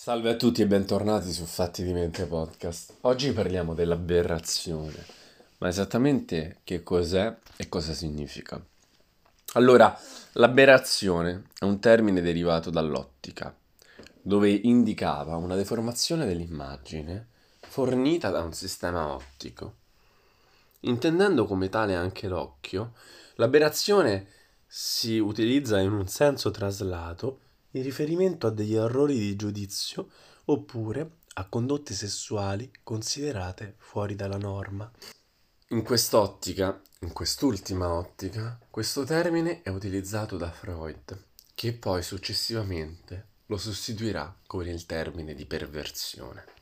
Salve a tutti e bentornati su Fatti di Mente Podcast. Oggi parliamo dell'aberrazione, ma esattamente che cos'è e cosa significa. Allora, l'aberrazione è un termine derivato dall'ottica, dove indicava una deformazione dell'immagine fornita da un sistema ottico. Intendendo come tale anche l'occhio, l'aberrazione si utilizza in un senso traslato in riferimento a degli errori di giudizio oppure a condotte sessuali considerate fuori dalla norma. In quest'ottica, in quest'ultima ottica, questo termine è utilizzato da Freud, che poi successivamente lo sostituirà con il termine di perversione.